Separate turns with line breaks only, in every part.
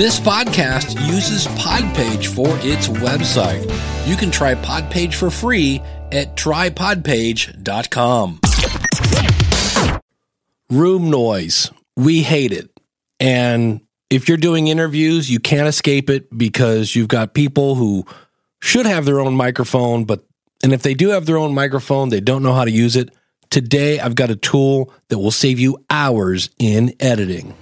This podcast uses Podpage for its website. You can try Podpage for free at trypodpage.com. Room noise. We hate it. And if you're doing interviews, you can't escape it because you've got people who should have their own microphone, but and if they do have their own microphone, they don't know how to use it. Today, I've got a tool that will save you hours in editing.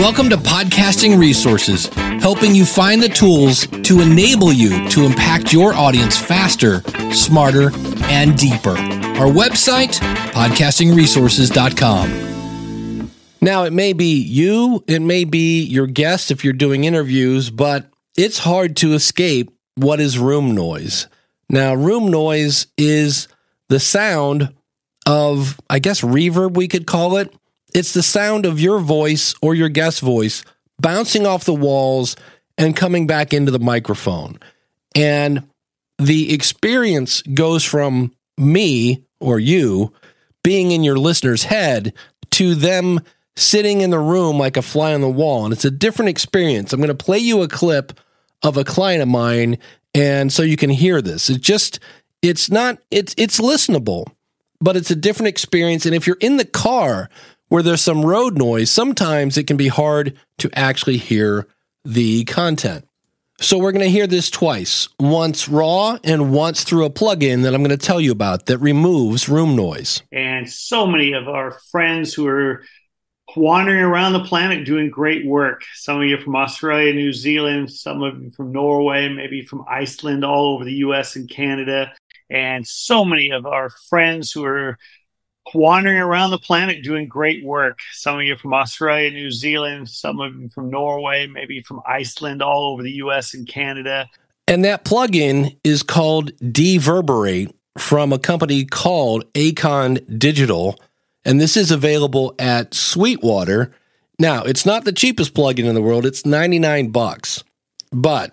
Welcome to Podcasting Resources, helping you find the tools to enable you to impact your audience faster, smarter, and deeper. Our website, podcastingresources.com. Now, it may be you, it may be your guest if you're doing interviews, but it's hard to escape what is room noise. Now, room noise is the sound of, I guess, reverb, we could call it. It's the sound of your voice or your guest voice bouncing off the walls and coming back into the microphone. And the experience goes from me or you being in your listener's head to them sitting in the room like a fly on the wall. And it's a different experience. I'm going to play you a clip of a client of mine and so you can hear this. It's just it's not it's it's listenable, but it's a different experience. And if you're in the car where there's some road noise, sometimes it can be hard to actually hear the content. So we're going to hear this twice, once raw and once through a plugin that I'm going to tell you about that removes room noise.
And so many of our friends who are wandering around the planet doing great work. Some of you from Australia, New Zealand, some of you from Norway, maybe from Iceland, all over the US and Canada and so many of our friends who are wandering around the planet doing great work. Some of you from Australia, New Zealand, some of you from Norway, maybe from Iceland, all over the US and Canada.
And that plugin is called Deverberate from a company called Acon Digital. And this is available at Sweetwater. Now, it's not the cheapest plugin in the world, it's 99 bucks. But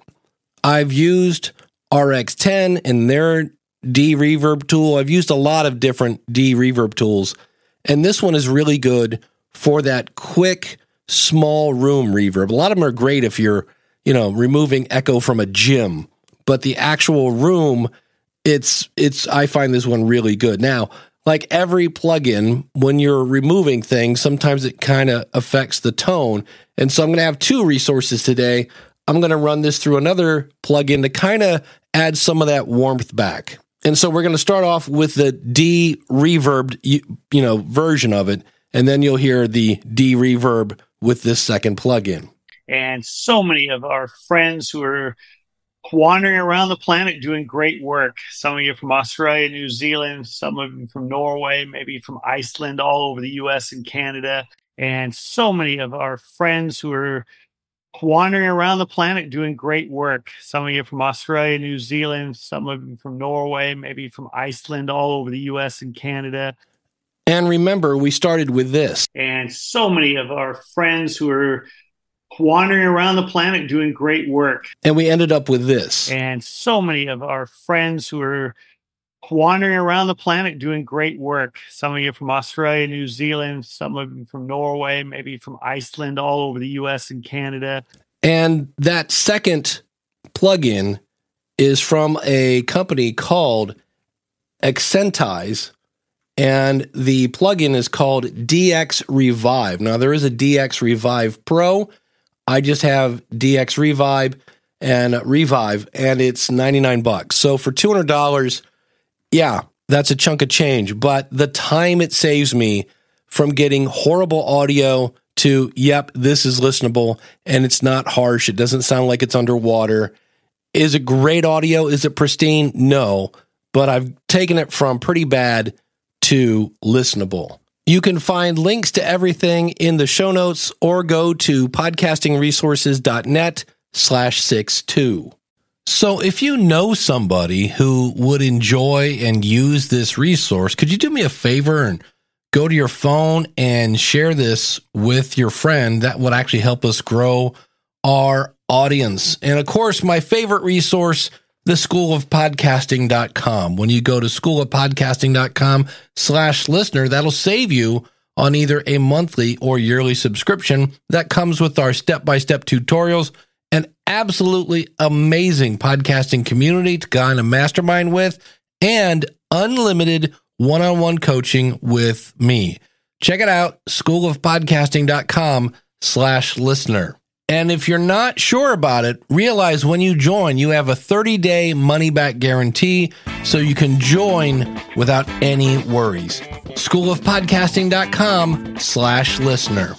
I've used RX10 and their De-reverb tool. I've used a lot of different De-reverb tools, and this one is really good for that quick, small room reverb. A lot of them are great if you're, you know, removing echo from a gym, but the actual room, it's it's. I find this one really good. Now, like every plugin, when you're removing things, sometimes it kind of affects the tone, and so I'm going to have two resources today. I'm going to run this through another plugin to kind of add some of that warmth back. And so we're going to start off with the De-reverbed, you, you know, version of it, and then you'll hear the De-reverb with this second plugin.
And so many of our friends who are wandering around the planet doing great work. Some of you from Australia, New Zealand, some of you from Norway, maybe from Iceland, all over the US and Canada. And so many of our friends who are wandering around the planet doing great work. Some of you from Australia, New Zealand, some of you from Norway, maybe from Iceland, all over the US and Canada.
And remember, we started with this.
And so many of our friends who are wandering around the planet doing great work.
And we ended up with this.
And so many of our friends who are wandering around the planet doing great work. Some of you from Australia, New Zealand, some of you from Norway, maybe from Iceland, all over the US and Canada.
And that second plugin is from a company called Accentize. And the plugin is called DX Revive. Now, there is a DX Revive Pro. I just have DX Revive and Revive, and it's 99 bucks. So for $200, yeah, that's a chunk of change. But the time it saves me from getting horrible audio to, yep, this is listenable and it's not harsh. It doesn't sound like it's underwater. Is it great audio? Is it pristine? No. But I've taken it from pretty bad to listenable. You can find links to everything in the show notes or go to podcastingresources.net slash six two. So, if you know somebody who would enjoy and use this resource, could you do me a favor and go to your phone and share this with your friend? That would actually help us grow our audience. And of course, my favorite resource, the schoolofpodcasting.com. When you go to schoolofpodcasting.com slash listener, that'll save you on either a monthly or yearly subscription that comes with our step by step tutorials, an absolutely amazing podcasting community to go in a mastermind with, and unlimited one on one coaching with me. Check it out, schoolofpodcasting.com slash listener. And if you're not sure about it, realize when you join, you have a 30 day money back guarantee so you can join without any worries. Schoolofpodcasting.com slash listener.